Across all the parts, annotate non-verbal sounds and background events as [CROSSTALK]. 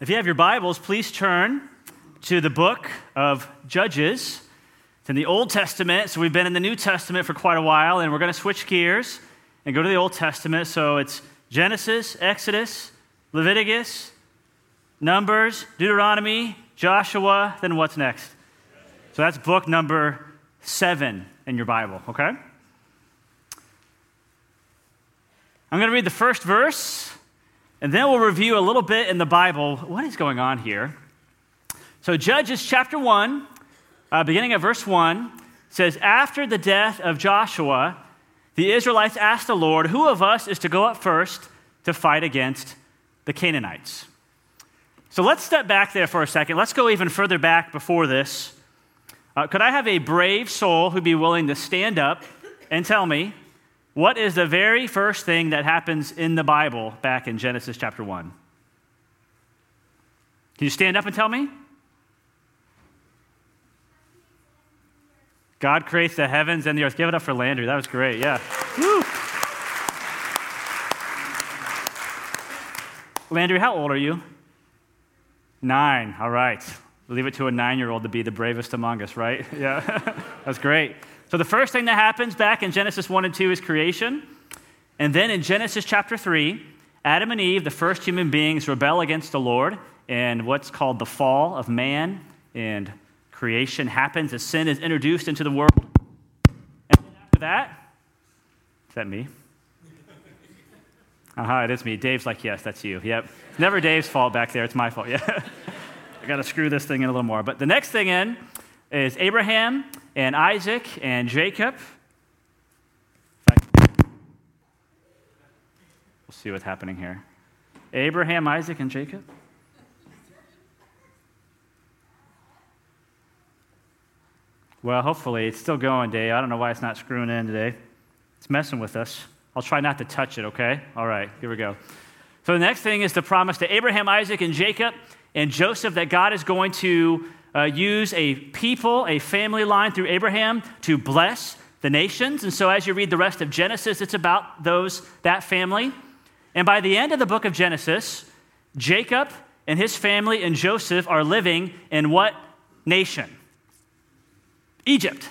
If you have your Bibles, please turn to the book of Judges. It's in the Old Testament, so we've been in the New Testament for quite a while, and we're going to switch gears and go to the Old Testament. So it's Genesis, Exodus, Leviticus, Numbers, Deuteronomy, Joshua, then what's next? So that's book number seven in your Bible, okay? I'm going to read the first verse and then we'll review a little bit in the Bible. What is going on here? So, Judges chapter 1, uh, beginning of verse 1, says, After the death of Joshua, the Israelites asked the Lord, Who of us is to go up first to fight against the Canaanites? So let's step back there for a second. Let's go even further back before this. Uh, could I have a brave soul who'd be willing to stand up and tell me what is the very first thing that happens in the Bible back in Genesis chapter 1? Can you stand up and tell me? God creates the heavens and the earth. Give it up for Landry. That was great. Yeah. Woo. Landry, how old are you? Nine. All right. Leave it to a nine year old to be the bravest among us, right? [LAUGHS] Yeah. That's great. So the first thing that happens back in Genesis 1 and 2 is creation. And then in Genesis chapter 3, Adam and Eve, the first human beings, rebel against the Lord, and what's called the fall of man and creation happens as sin is introduced into the world. And after that, is that me? Aha, uh-huh, it is me. Dave's like, yes, that's you. Yep. It's never Dave's fault back there. It's my fault. [LAUGHS] Yeah. [LAUGHS] I got to screw this thing in a little more. But the next thing in is Abraham and Isaac and Jacob. We'll see what's happening here. Abraham, Isaac, and Jacob. Well, hopefully it's still going, Dave. I don't know why it's not screwing in today. It's messing with us. I'll try not to touch it, okay? All right, here we go. So the next thing is the promise to Abraham, Isaac, and Jacob and Joseph that God is going to uh, use a people, a family line through Abraham to bless the nations. And so as you read the rest of Genesis, it's about those, that family. And by the end of the book of Genesis, Jacob and his family and Joseph are living in what nation? Egypt.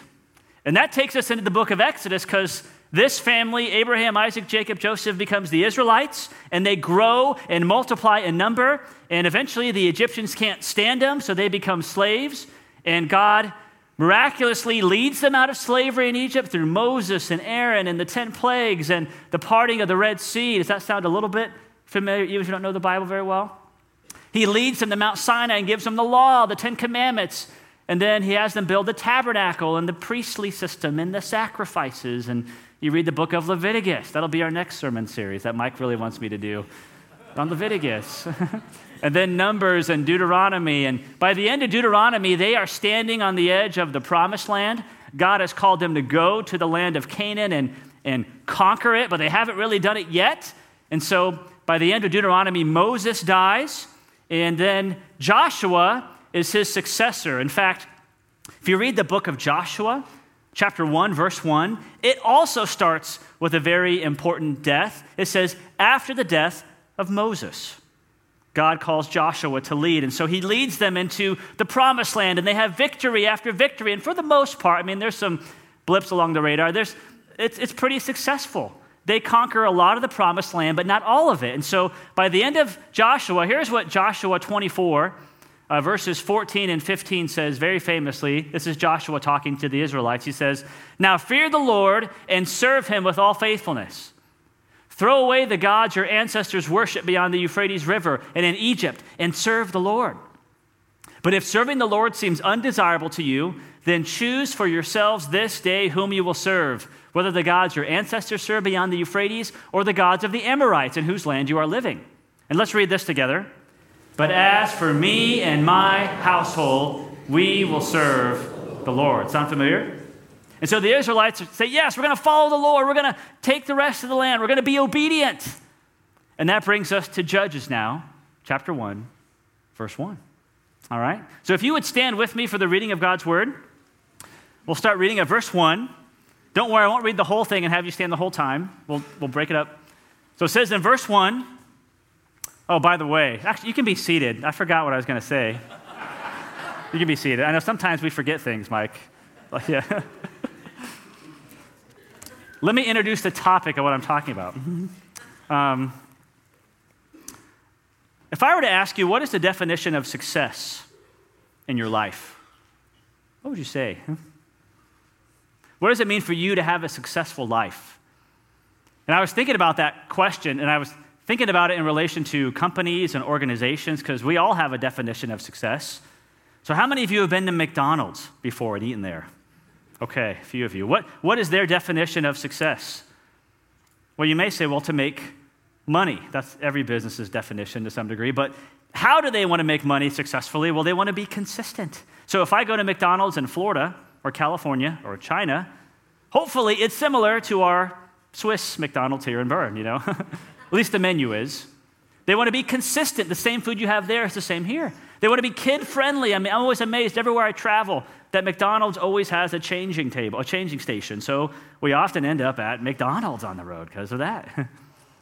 And that takes us into the book of Exodus because this family, Abraham, Isaac, Jacob, Joseph, becomes the Israelites, and they grow and multiply in number. And eventually, the Egyptians can't stand them, so they become slaves. And God miraculously leads them out of slavery in Egypt through Moses and Aaron and the 10 plagues and the parting of the Red Sea. Does that sound a little bit familiar, even if you don't know the Bible very well? He leads them to Mount Sinai and gives them the law, the Ten Commandments. And then he has them build the tabernacle and the priestly system and the sacrifices. And you read the book of Leviticus. That'll be our next sermon series that Mike really wants me to do on Leviticus. [LAUGHS] and then Numbers and Deuteronomy. And by the end of Deuteronomy, they are standing on the edge of the promised land. God has called them to go to the land of Canaan and, and conquer it, but they haven't really done it yet. And so by the end of Deuteronomy, Moses dies, and then Joshua is his successor. In fact, if you read the book of Joshua, chapter 1, verse 1, it also starts with a very important death. It says, after the death of Moses. God calls Joshua to lead. And so he leads them into the promised land, and they have victory after victory. And for the most part, I mean, there's some blips along the radar, there's, it's, it's pretty successful. They conquer a lot of the promised land, but not all of it. And so by the end of Joshua, here's what Joshua 24 uh, verses 14 and 15 says very famously this is Joshua talking to the Israelites. He says, Now fear the Lord and serve him with all faithfulness. Throw away the gods your ancestors worshiped beyond the Euphrates River and in Egypt and serve the Lord. But if serving the Lord seems undesirable to you, then choose for yourselves this day whom you will serve, whether the gods your ancestors served beyond the Euphrates or the gods of the Amorites in whose land you are living. And let's read this together. But as for me and my household, we will serve the Lord. Sound familiar? And so the Israelites say, Yes, we're going to follow the Lord. We're going to take the rest of the land. We're going to be obedient. And that brings us to Judges now, chapter 1, verse 1. All right? So if you would stand with me for the reading of God's word, we'll start reading at verse 1. Don't worry, I won't read the whole thing and have you stand the whole time. We'll, we'll break it up. So it says in verse 1 Oh, by the way, actually, you can be seated. I forgot what I was going to say. you can be seated. I know sometimes we forget things, Mike. Like, yeah. [LAUGHS] Let me introduce the topic of what I'm talking about. Um, if I were to ask you, what is the definition of success in your life? What would you say? What does it mean for you to have a successful life? And I was thinking about that question, and I was thinking about it in relation to companies and organizations, because we all have a definition of success. So, how many of you have been to McDonald's before and eaten there? Okay, a few of you. What, what is their definition of success? Well, you may say, well, to make money. That's every business's definition to some degree. But how do they want to make money successfully? Well, they want to be consistent. So if I go to McDonald's in Florida or California or China, hopefully it's similar to our Swiss McDonald's here in Bern, you know? [LAUGHS] At least the menu is. They want to be consistent. The same food you have there is the same here. They want to be kid friendly. I mean, I'm always amazed everywhere I travel that McDonald's always has a changing table, a changing station. So we often end up at McDonald's on the road because of that.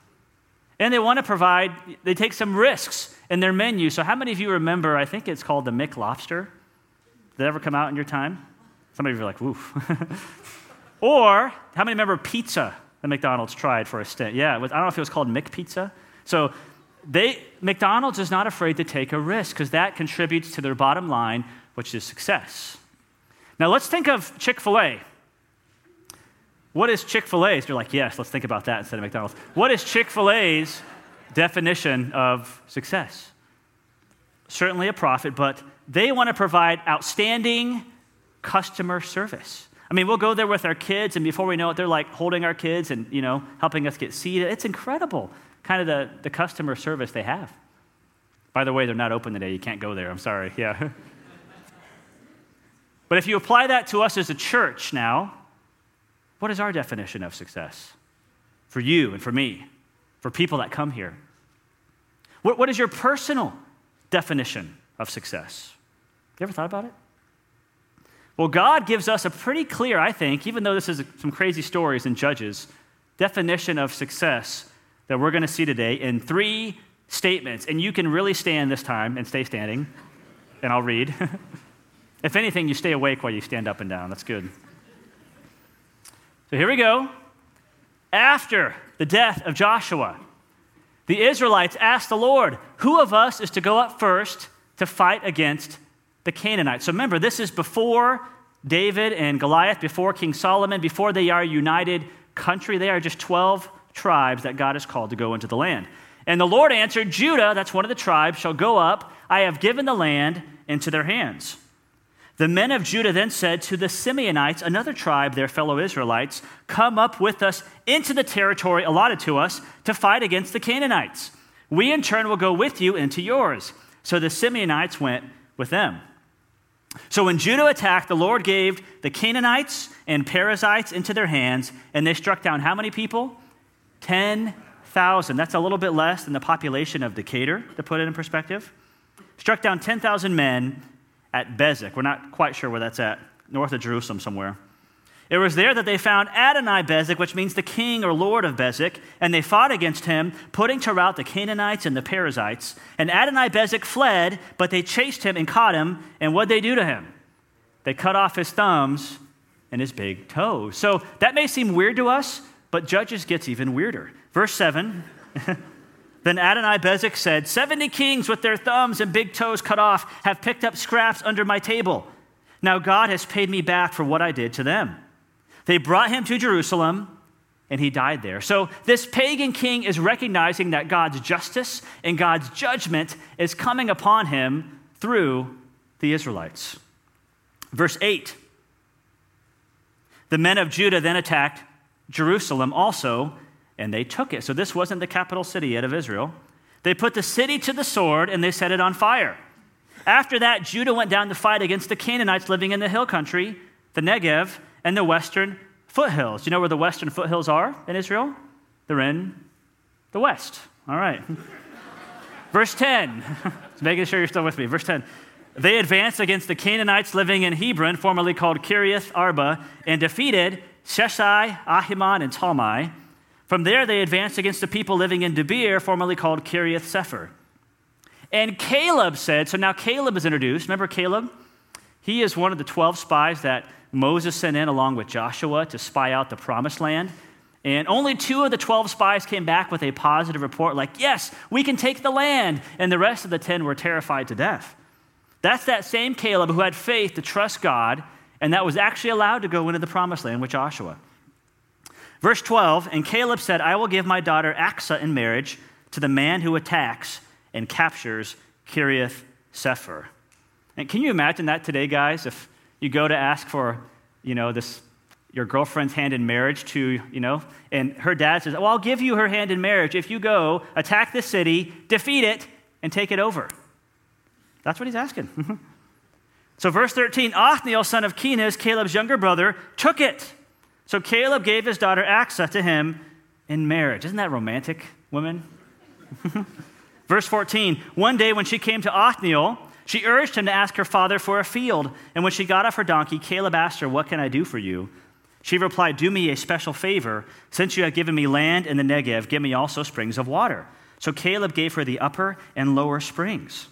[LAUGHS] and they want to provide, they take some risks in their menu. So, how many of you remember, I think it's called the McLobster? Did that ever come out in your time? Some of you are like, woof. [LAUGHS] or, how many remember pizza that McDonald's tried for a stint? Yeah, was, I don't know if it was called McPizza. So, they, McDonald's is not afraid to take a risk because that contributes to their bottom line, which is success. Now let's think of Chick fil A. What is Chick fil A's? You're like, yes, let's think about that instead of McDonald's. What is Chick fil A's definition of success? Certainly a profit, but they want to provide outstanding customer service. I mean, we'll go there with our kids, and before we know it, they're like holding our kids and, you know, helping us get seated. It's incredible, kind of the, the customer service they have. By the way, they're not open today. You can't go there. I'm sorry. Yeah. [LAUGHS] But if you apply that to us as a church now, what is our definition of success? For you and for me, for people that come here. What, what is your personal definition of success? You ever thought about it? Well, God gives us a pretty clear, I think, even though this is some crazy stories in Judges, definition of success that we're going to see today in three statements. And you can really stand this time and stay standing, and I'll read. [LAUGHS] If anything, you stay awake while you stand up and down. That's good. So here we go. After the death of Joshua, the Israelites asked the Lord, Who of us is to go up first to fight against the Canaanites? So remember, this is before David and Goliath, before King Solomon, before they are a united country. They are just 12 tribes that God has called to go into the land. And the Lord answered, Judah, that's one of the tribes, shall go up. I have given the land into their hands. The men of Judah then said to the Simeonites, another tribe, their fellow Israelites, Come up with us into the territory allotted to us to fight against the Canaanites. We in turn will go with you into yours. So the Simeonites went with them. So when Judah attacked, the Lord gave the Canaanites and Perizzites into their hands, and they struck down how many people? 10,000. That's a little bit less than the population of Decatur, to put it in perspective. Struck down 10,000 men at Bezek. We're not quite sure where that's at, north of Jerusalem somewhere. It was there that they found Adonai Bezek, which means the king or lord of Bezek, and they fought against him, putting to rout the Canaanites and the Perizzites. And Adonai Bezek fled, but they chased him and caught him, and what'd they do to him? They cut off his thumbs and his big toes. So that may seem weird to us, but Judges gets even weirder. Verse 7 [LAUGHS] Then Adonai Bezek said, 70 kings with their thumbs and big toes cut off have picked up scraps under my table. Now God has paid me back for what I did to them. They brought him to Jerusalem, and he died there. So this pagan king is recognizing that God's justice and God's judgment is coming upon him through the Israelites. Verse 8 The men of Judah then attacked Jerusalem also and they took it. So this wasn't the capital city yet of Israel. They put the city to the sword and they set it on fire. After that, Judah went down to fight against the Canaanites living in the hill country, the Negev, and the western foothills. You know where the western foothills are in Israel? They're in the west. All right. [LAUGHS] Verse 10, [LAUGHS] just making sure you're still with me. Verse 10. They advanced against the Canaanites living in Hebron, formerly called Kiriath Arba, and defeated Sheshai, Ahiman, and Talmai. From there, they advanced against the people living in Debir, formerly called Kiriath Sepher. And Caleb said, so now Caleb is introduced. Remember Caleb? He is one of the 12 spies that Moses sent in along with Joshua to spy out the promised land. And only two of the 12 spies came back with a positive report, like, yes, we can take the land. And the rest of the 10 were terrified to death. That's that same Caleb who had faith to trust God and that was actually allowed to go into the promised land with Joshua. Verse 12 And Caleb said, I will give my daughter Achsah in marriage to the man who attacks and captures Kiriath Sepher. And can you imagine that today, guys? If you go to ask for, you know, this your girlfriend's hand in marriage to, you know, and her dad says, Well, I'll give you her hand in marriage if you go attack the city, defeat it, and take it over. That's what he's asking. Mm-hmm. so, verse 13 Othniel, son of Kenaz, Caleb's younger brother, took it. So, Caleb gave his daughter Achsah to him in marriage. Isn't that romantic, women? [LAUGHS] verse 14 One day when she came to Othniel, she urged him to ask her father for a field. And when she got off her donkey, Caleb asked her, What can I do for you? She replied, Do me a special favor. Since you have given me land in the Negev, give me also springs of water. So Caleb gave her the upper and lower springs.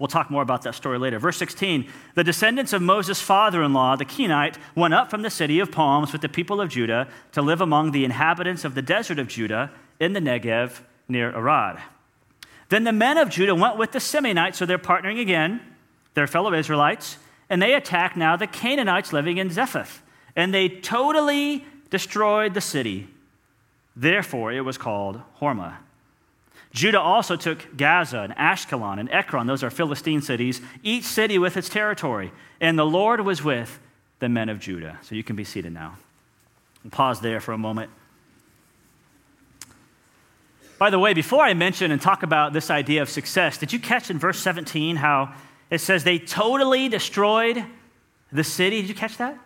We'll talk more about that story later. Verse 16 The descendants of Moses' father in law, the Kenite, went up from the city of palms with the people of Judah to live among the inhabitants of the desert of Judah in the Negev near Arad. Then the men of Judah went with the Simeonites, so they're partnering again, their fellow Israelites, and they attacked now the Canaanites living in Zephath and they totally destroyed the city. Therefore, it was called Hormah. Judah also took Gaza and Ashkelon and Ekron, those are Philistine cities, each city with its territory. And the Lord was with the men of Judah. So you can be seated now. We'll pause there for a moment. By the way, before I mention and talk about this idea of success, did you catch in verse 17 how it says they totally destroyed the city? Did you catch that?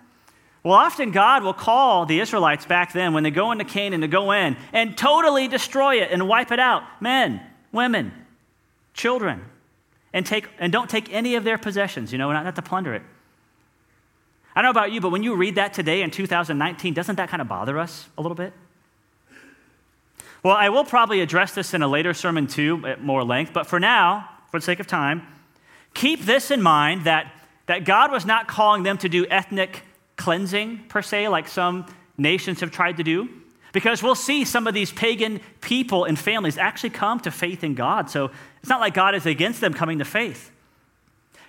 Well, often God will call the Israelites back then when they go into Canaan to go in and totally destroy it and wipe it out men, women, children, and, take, and don't take any of their possessions, you know, not, not to plunder it. I don't know about you, but when you read that today in 2019, doesn't that kind of bother us a little bit? Well, I will probably address this in a later sermon too, at more length, but for now, for the sake of time, keep this in mind that, that God was not calling them to do ethnic cleansing, per se, like some nations have tried to do. Because we'll see some of these pagan people and families actually come to faith in God. So it's not like God is against them coming to faith.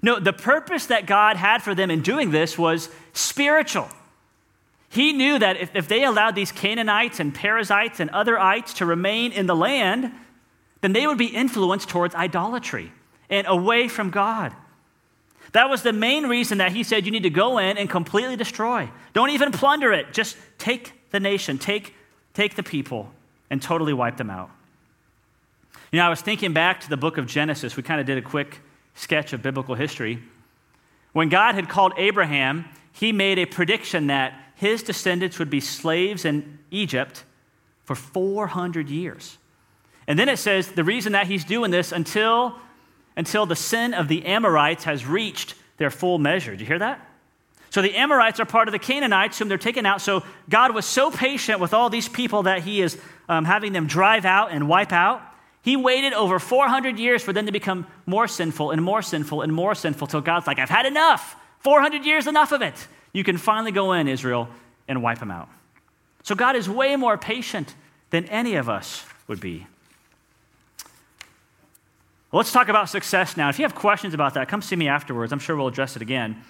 No, the purpose that God had for them in doing this was spiritual. He knew that if, if they allowed these Canaanites and Perizzites and otherites to remain in the land, then they would be influenced towards idolatry and away from God. That was the main reason that he said you need to go in and completely destroy. Don't even plunder it. Just take the nation, take, take the people, and totally wipe them out. You know, I was thinking back to the book of Genesis. We kind of did a quick sketch of biblical history. When God had called Abraham, he made a prediction that his descendants would be slaves in Egypt for 400 years. And then it says the reason that he's doing this until until the sin of the Amorites has reached their full measure. Do you hear that? So the Amorites are part of the Canaanites whom they're taking out. So God was so patient with all these people that he is um, having them drive out and wipe out. He waited over 400 years for them to become more sinful and more sinful and more sinful till God's like, I've had enough. 400 years, enough of it. You can finally go in, Israel, and wipe them out. So God is way more patient than any of us would be. Let's talk about success now. If you have questions about that, come see me afterwards. I'm sure we'll address it again.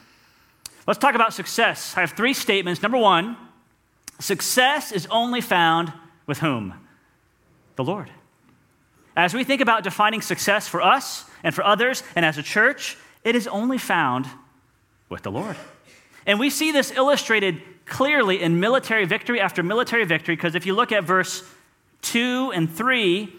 Let's talk about success. I have three statements. Number one, success is only found with whom? The Lord. As we think about defining success for us and for others and as a church, it is only found with the Lord. And we see this illustrated clearly in military victory after military victory, because if you look at verse 2 and 3,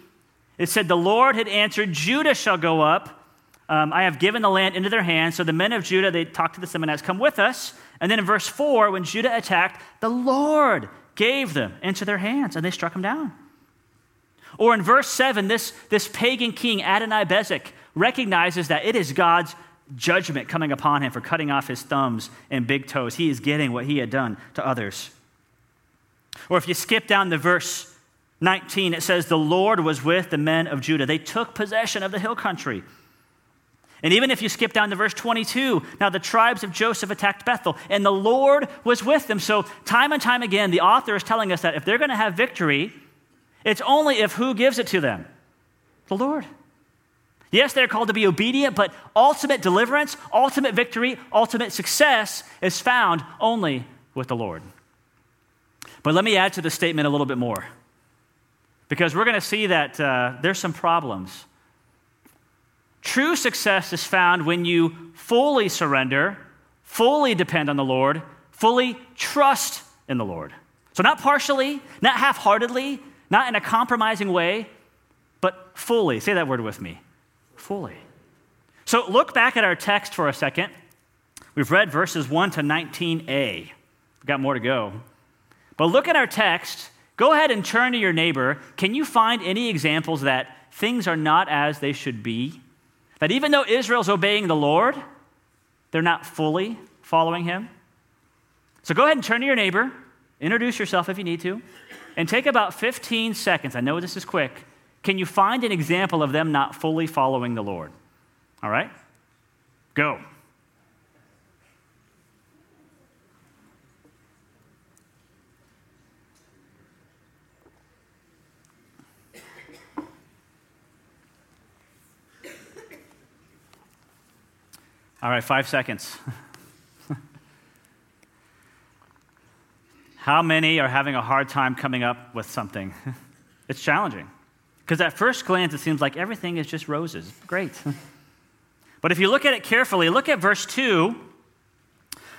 it said, The Lord had answered, Judah shall go up. Um, I have given the land into their hands. So the men of Judah, they talked to the Simeonites, come with us. And then in verse 4, when Judah attacked, the Lord gave them into their hands, and they struck them down. Or in verse 7, this, this pagan king, Adonai Bezek, recognizes that it is God's judgment coming upon him for cutting off his thumbs and big toes. He is getting what he had done to others. Or if you skip down to verse 19, it says, The Lord was with the men of Judah. They took possession of the hill country. And even if you skip down to verse 22, now the tribes of Joseph attacked Bethel, and the Lord was with them. So, time and time again, the author is telling us that if they're going to have victory, it's only if who gives it to them? The Lord. Yes, they're called to be obedient, but ultimate deliverance, ultimate victory, ultimate success is found only with the Lord. But let me add to the statement a little bit more, because we're going to see that uh, there's some problems True success is found when you fully surrender, fully depend on the Lord, fully trust in the Lord. So, not partially, not half heartedly, not in a compromising way, but fully. Say that word with me fully. So, look back at our text for a second. We've read verses 1 to 19a. We've got more to go. But look at our text. Go ahead and turn to your neighbor. Can you find any examples that things are not as they should be? That even though Israel's obeying the Lord, they're not fully following him. So go ahead and turn to your neighbor, introduce yourself if you need to, and take about 15 seconds. I know this is quick. Can you find an example of them not fully following the Lord? All right? Go. All right, five seconds. [LAUGHS] How many are having a hard time coming up with something? [LAUGHS] It's challenging. Because at first glance, it seems like everything is just roses. Great. [LAUGHS] but if you look at it carefully, look at verse 2.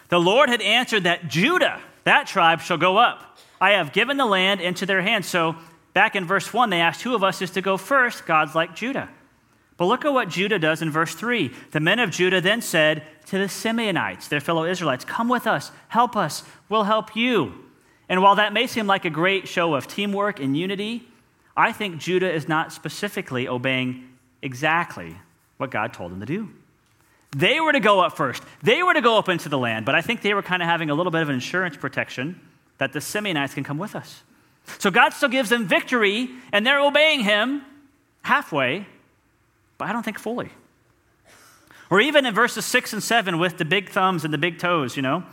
The Lord had answered that Judah, that tribe, shall go up. I have given the land into their hands. So back in verse 1, they asked who of us is to go first. God's like Judah. But look at what Judah does in verse 3. The men of Judah then said to the Simeonites, their fellow Israelites, Come with us, help us, we'll help you. And while that may seem like a great show of teamwork and unity, I think Judah is not specifically obeying exactly what God told him to do. They were to go up first, they were to go up into the land, but I think they were kind of having a little bit of an insurance protection that the Simeonites can come with us. So God still gives them victory, and they're obeying him halfway, but I don't think fully. Or even in verses six and seven with the big thumbs and the big toes, you know.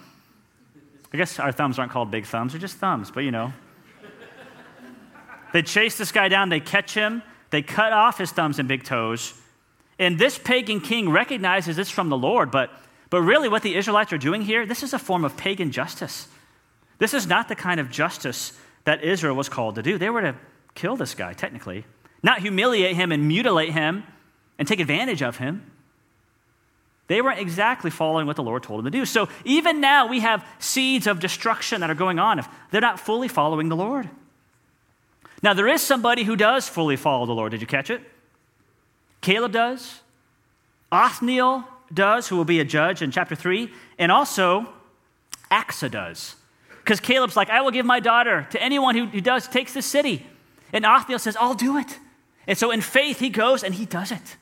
I guess our thumbs aren't called big thumbs, they're just thumbs, but you know. They chase this guy down, they catch him, they cut off his thumbs and big toes. And this pagan king recognizes this from the Lord, but, but really what the Israelites are doing here, this is a form of pagan justice. This is not the kind of justice that Israel was called to do. They were to kill this guy, technically, not humiliate him and mutilate him and take advantage of him. They weren't exactly following what the Lord told them to do. So even now, we have seeds of destruction that are going on if they're not fully following the Lord. Now, there is somebody who does fully follow the Lord. Did you catch it? Caleb does. Othniel does, who will be a judge in chapter 3. And also, Achsah does. Because Caleb's like, I will give my daughter to anyone who, who does, takes this city. And Othniel says, I'll do it. And so in faith, he goes and he does it.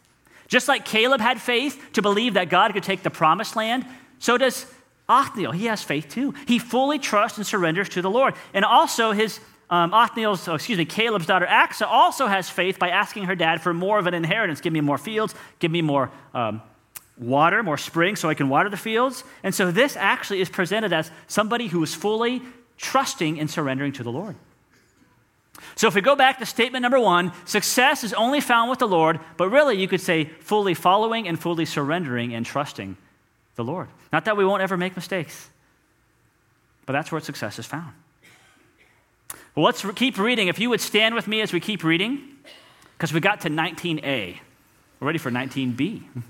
Just like Caleb had faith to believe that God could take the promised land, so does Othniel. He has faith too. He fully trusts and surrenders to the Lord. And also, his um, Othniel's, oh, excuse me, Caleb's daughter Achsah also has faith by asking her dad for more of an inheritance. Give me more fields, give me more um, water, more springs so I can water the fields. And so this actually is presented as somebody who is fully trusting and surrendering to the Lord. So if we go back to statement number one, success is only found with the Lord, but really you could say fully following and fully surrendering and trusting the Lord. Not that we won't ever make mistakes, but that's where success is found. Well, let's keep reading. If you would stand with me as we keep reading, because we got to 19a. We're ready for 19b mm-hmm.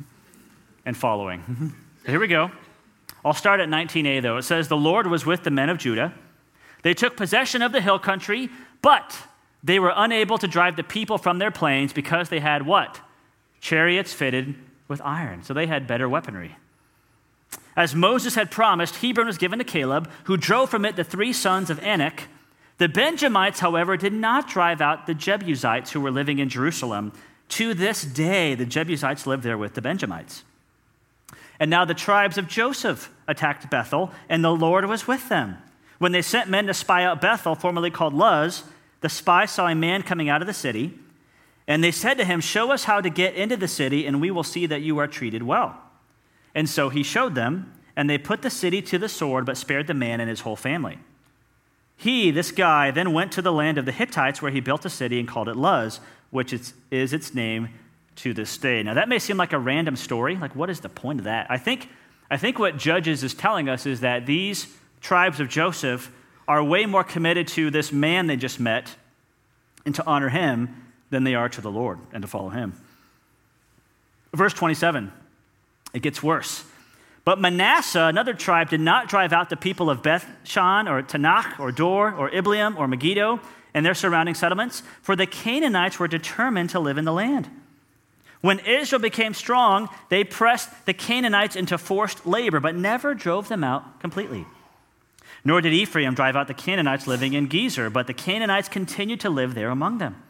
and following. Mm-hmm. Here we go. I'll start at 19a, though. It says, The Lord was with the men of Judah. They took possession of the hill country but they were unable to drive the people from their plains because they had what? Chariots fitted with iron. So they had better weaponry. As Moses had promised, Hebron was given to Caleb, who drove from it the three sons of Anak. The Benjamites, however, did not drive out the Jebusites who were living in Jerusalem. To this day, the Jebusites live there with the Benjamites. And now the tribes of Joseph attacked Bethel, and the Lord was with them. When they sent men to spy out Bethel, formerly called Luz, the spy saw a man coming out of the city, and they said to him, Show us how to get into the city, and we will see that you are treated well. And so he showed them, and they put the city to the sword, but spared the man and his whole family. He, this guy, then went to the land of the Hittites, where he built a city and called it Luz, which is, is its name to this day. Now, that may seem like a random story. Like, what is the point of that? I think, I think what Judges is telling us is that these tribes of Joseph are way more committed to this man they just met and to honor him than they are to the Lord and to follow him. Verse 27, it gets worse. But Manasseh, another tribe, did not drive out the people of Beth Shan or Taanach or Dor or Ibleam or Megiddo and their surrounding settlements, for the Canaanites were determined to live in the land. When Israel became strong, they pressed the Canaanites into forced labor, but never drove them out completely. Nor did Ephraim drive out the Canaanites living in Gezer, but the Canaanites continued to live there among them.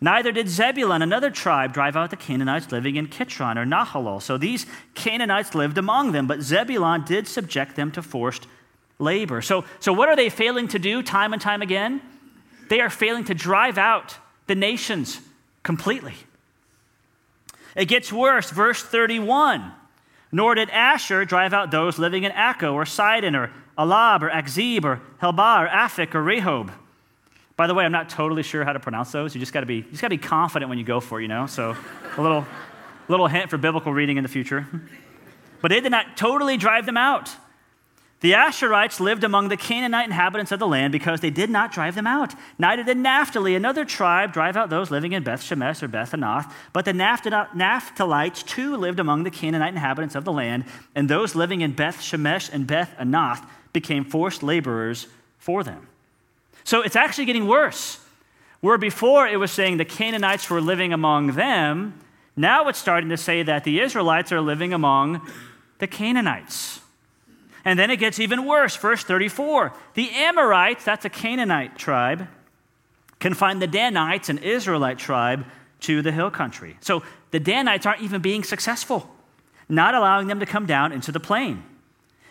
Neither did Zebulun, another tribe, drive out the Canaanites living in Kitron or Nahalol. So these Canaanites lived among them, but Zebulun did subject them to forced labor. So, so what are they failing to do time and time again? They are failing to drive out the nations completely. It gets worse, verse 31. Nor did Asher drive out those living in Acco or Sidon or Ahlab or Akzib or Helbah or Aphik or Rehob. By the way, I'm not totally sure how to pronounce those. You just got to be you just got to be confident when you go for it, you know. So a little little hint for biblical reading in the future. But they did not totally drive them out. The Asherites lived among the Canaanite inhabitants of the land because they did not drive them out. Neither did Naphtali, another tribe, drive out those living in Beth Shemesh or Beth Anath. But the Naphtalites too lived among the Canaanite inhabitants of the land, and those living in Beth Shemesh and Beth Anath became forced laborers for them. So it's actually getting worse. Where before it was saying the Canaanites were living among them, now it's starting to say that the Israelites are living among the Canaanites. And then it gets even worse. Verse 34 the Amorites, that's a Canaanite tribe, confined the Danites, an Israelite tribe, to the hill country. So the Danites aren't even being successful, not allowing them to come down into the plain.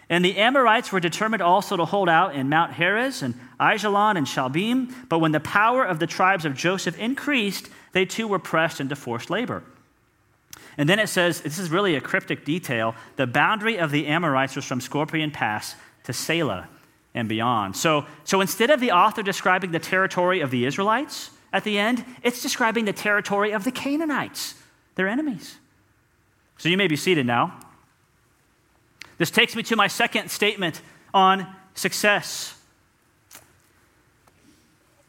And the Amorites were determined also to hold out in Mount Heres and Aijalon and Shalbim. But when the power of the tribes of Joseph increased, they too were pressed into forced labor. And then it says this is really a cryptic detail the boundary of the Amorites was from Scorpion Pass to Selah and beyond. So, so instead of the author describing the territory of the Israelites at the end, it's describing the territory of the Canaanites, their enemies. So you may be seated now. This takes me to my second statement on success.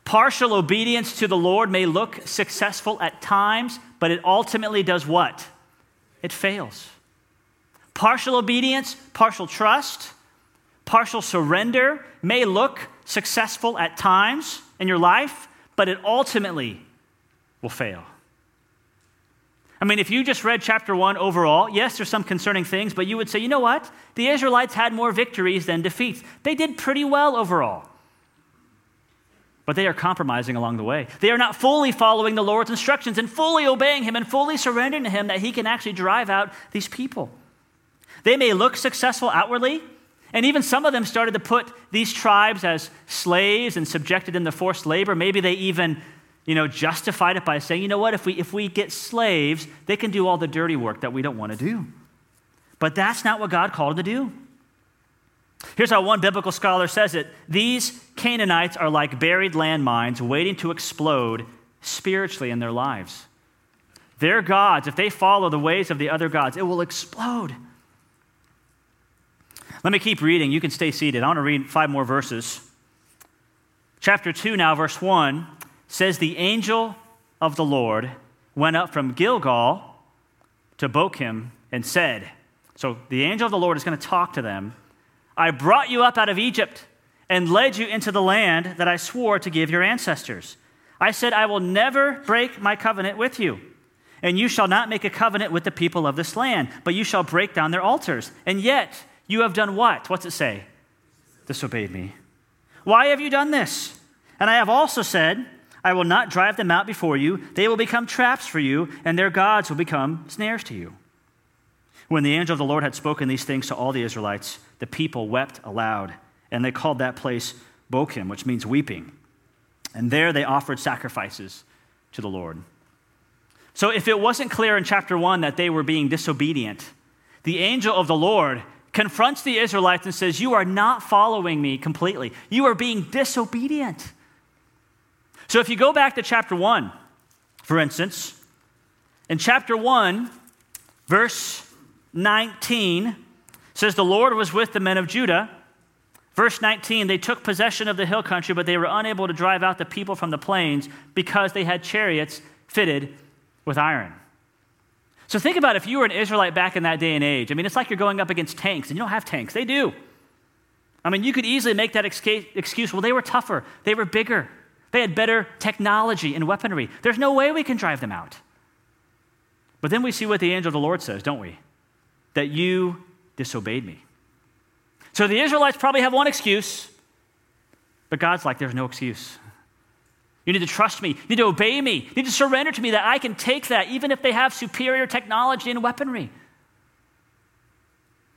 Partial obedience to the Lord may look successful at times, but it ultimately does what? it fails. Partial obedience, partial trust, partial surrender may look successful at times in your life, but it ultimately will fail. I mean, if you just read chapter one overall, yes, there's some concerning things, but you would say, you know what? The Israelites had more victories than defeats. They did pretty well overall but they are compromising along the way. They are not fully following the Lord's instructions and fully obeying Him and fully surrendering to Him that He can actually drive out these people. They may look successful outwardly, and even some of them started to put these tribes as slaves and subjected them to forced labor. Maybe they even you know, justified it by saying, you know what, if we, if we get slaves, they can do all the dirty work that we don't want to do. But that's not what God called them to do. Here's how one biblical scholar says it These Canaanites are like buried landmines waiting to explode spiritually in their lives. Their gods, if they follow the ways of the other gods, it will explode. Let me keep reading. You can stay seated. I want to read five more verses. Chapter 2, now, verse 1 says, The angel of the Lord went up from Gilgal to Bochim and said, So the angel of the Lord is going to talk to them I brought you up out of Egypt and led you into the land that I swore to give your ancestors. I said, I will never break my covenant with you. And you shall not make a covenant with the people of this land, but you shall break down their altars. And yet, you have done what? What's it say? Disobeyed me. Why have you done this? And I have also said, I will not drive them out before you. They will become traps for you, and their gods will become snares to you. When the angel of the Lord had spoken these things to all the Israelites, the people wept aloud, and they called that place Bochim, which means weeping. And there they offered sacrifices to the Lord. So if it wasn't clear in chapter 1 that they were being disobedient, the angel of the Lord confronts the Israelites and says, You are not following me completely. You are being disobedient. So if you go back to chapter 1, for instance, in chapter 1, verse 19 says, The Lord was with the men of Judah. Verse 19, they took possession of the hill country, but they were unable to drive out the people from the plains because they had chariots fitted with iron. So think about if you were an Israelite back in that day and age. I mean, it's like you're going up against tanks, and you don't have tanks. They do. I mean, you could easily make that excuse well, they were tougher, they were bigger, they had better technology and weaponry. There's no way we can drive them out. But then we see what the angel of the Lord says, don't we? That you disobeyed me. So the Israelites probably have one excuse, but God's like, there's no excuse. You need to trust me. You need to obey me. You need to surrender to me that I can take that, even if they have superior technology and weaponry.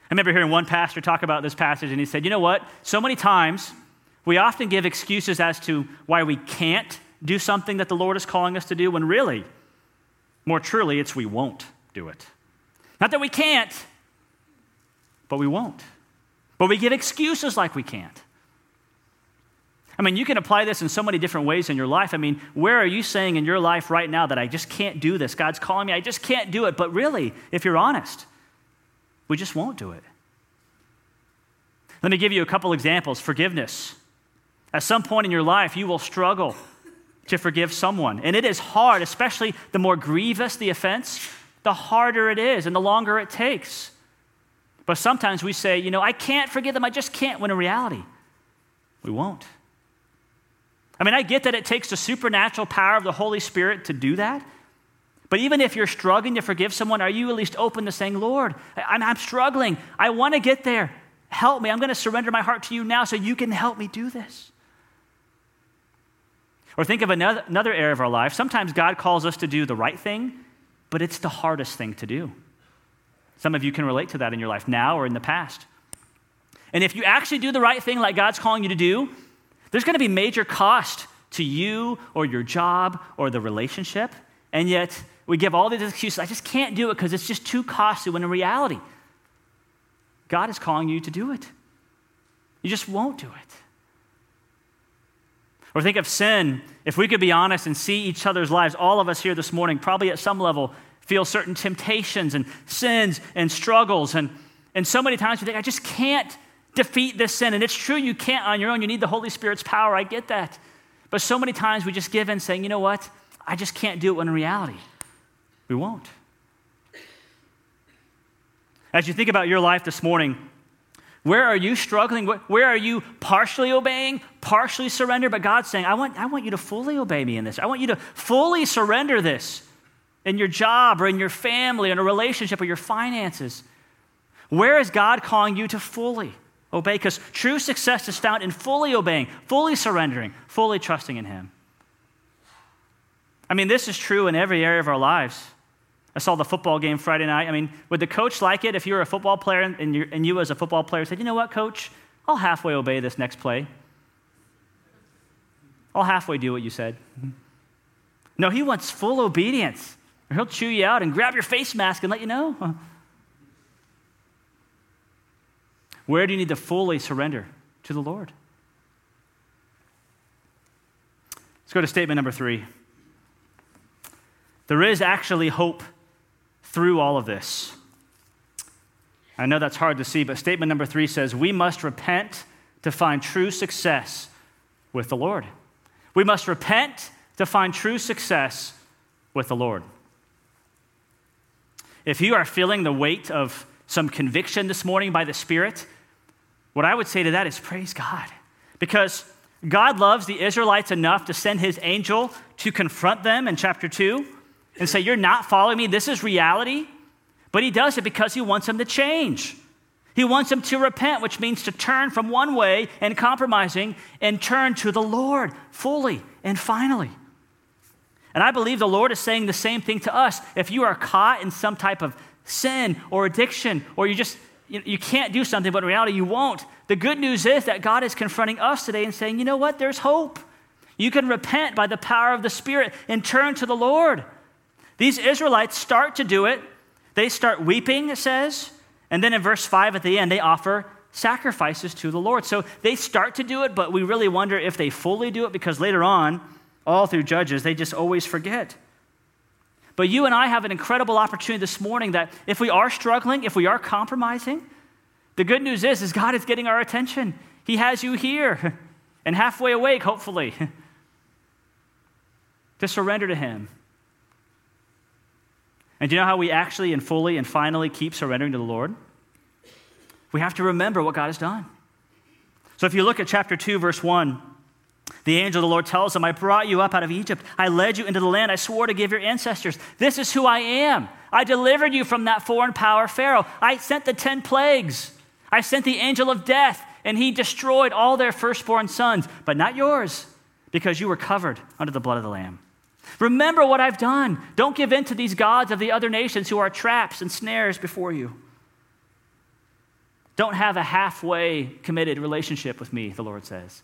I remember hearing one pastor talk about this passage, and he said, You know what? So many times we often give excuses as to why we can't do something that the Lord is calling us to do, when really, more truly, it's we won't do it. Not that we can't, but we won't. But we give excuses like we can't. I mean, you can apply this in so many different ways in your life. I mean, where are you saying in your life right now that I just can't do this? God's calling me, I just can't do it. But really, if you're honest, we just won't do it. Let me give you a couple examples. Forgiveness. At some point in your life, you will struggle to forgive someone. And it is hard, especially the more grievous the offense, the harder it is and the longer it takes. But sometimes we say, you know, I can't forgive them, I just can't, when in reality, we won't. I mean, I get that it takes the supernatural power of the Holy Spirit to do that. But even if you're struggling to forgive someone, are you at least open to saying, Lord, I'm, I'm struggling. I want to get there. Help me. I'm going to surrender my heart to you now so you can help me do this. Or think of another, another area of our life. Sometimes God calls us to do the right thing, but it's the hardest thing to do. Some of you can relate to that in your life now or in the past. And if you actually do the right thing like God's calling you to do, there's going to be major cost to you or your job or the relationship. And yet, we give all these excuses. I just can't do it because it's just too costly. When in reality, God is calling you to do it. You just won't do it. Or think of sin. If we could be honest and see each other's lives, all of us here this morning probably at some level feel certain temptations and sins and struggles. And, and so many times we think, I just can't defeat this sin. And it's true, you can't on your own. You need the Holy Spirit's power. I get that. But so many times we just give in saying, you know what? I just can't do it when in reality, we won't. As you think about your life this morning, where are you struggling? Where are you partially obeying, partially surrender? But God's saying, I want, I want you to fully obey me in this. I want you to fully surrender this in your job or in your family, in a relationship or your finances. Where is God calling you to fully? Obey, because true success is found in fully obeying, fully surrendering, fully trusting in Him. I mean, this is true in every area of our lives. I saw the football game Friday night. I mean, would the coach like it if you were a football player and, and you, as a football player, said, you know what, coach? I'll halfway obey this next play. I'll halfway do what you said. [LAUGHS] No, he wants full obedience, or he'll chew you out and grab your face mask and let you know. [LAUGHS] Where do you need to fully surrender to the Lord? Let's go to statement number three. There is actually hope through all of this. I know that's hard to see, but statement number three says we must repent to find true success with the Lord. We must repent to find true success with the Lord. If you are feeling the weight of some conviction this morning by the Spirit, what I would say to that is praise God. Because God loves the Israelites enough to send his angel to confront them in chapter 2 and say, You're not following me. This is reality. But he does it because he wants them to change. He wants them to repent, which means to turn from one way and compromising and turn to the Lord fully and finally. And I believe the Lord is saying the same thing to us. If you are caught in some type of sin or addiction, or you just you, can't do something, but in reality, you won't. The good news is that God is confronting us today and saying, you know what? There's hope. You can repent by the power of the Spirit and turn to the Lord. These Israelites start to do it. They start weeping, it says. And then in verse 5 at the end, they offer sacrifices to the Lord. So they start to do it, but we really wonder if they fully do it because later on, all through Judges, they just always forget. But you and I have an incredible opportunity this morning that if we are struggling, if we are compromising, the good news is, is God is getting our attention. He has you here [LAUGHS] and halfway awake, hopefully, [LAUGHS] to surrender to Him. And do you know how we actually and fully and finally keep surrendering to the Lord? We have to remember what God has done. So if you look at chapter 2, verse 1, the angel of the Lord tells him, I brought you up out of Egypt. I led you into the land I swore to give your ancestors. This is who I am. I delivered you from that foreign power, Pharaoh. I sent the 10 plagues. I sent the angel of death, and he destroyed all their firstborn sons, but not yours, because you were covered under the blood of the Lamb. Remember what I've done. Don't give in to these gods of the other nations who are traps and snares before you. Don't have a halfway committed relationship with me, the Lord says.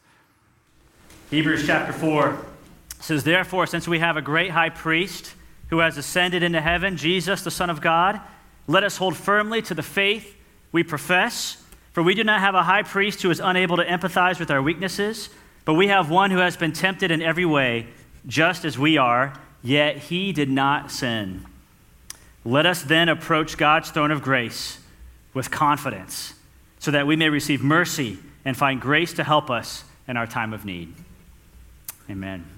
Hebrews chapter 4 says, Therefore, since we have a great high priest who has ascended into heaven, Jesus, the Son of God, let us hold firmly to the faith we profess. For we do not have a high priest who is unable to empathize with our weaknesses, but we have one who has been tempted in every way, just as we are, yet he did not sin. Let us then approach God's throne of grace with confidence, so that we may receive mercy and find grace to help us in our time of need. Amen.